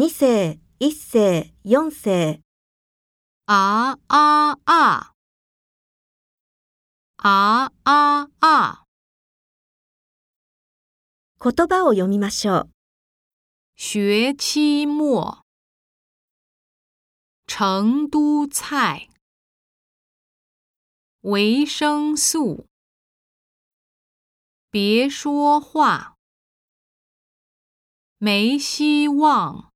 二世、一世、四世、あああ。あああ！言葉を読みましょう。学期末，成都菜，维生素，别说话，没希望。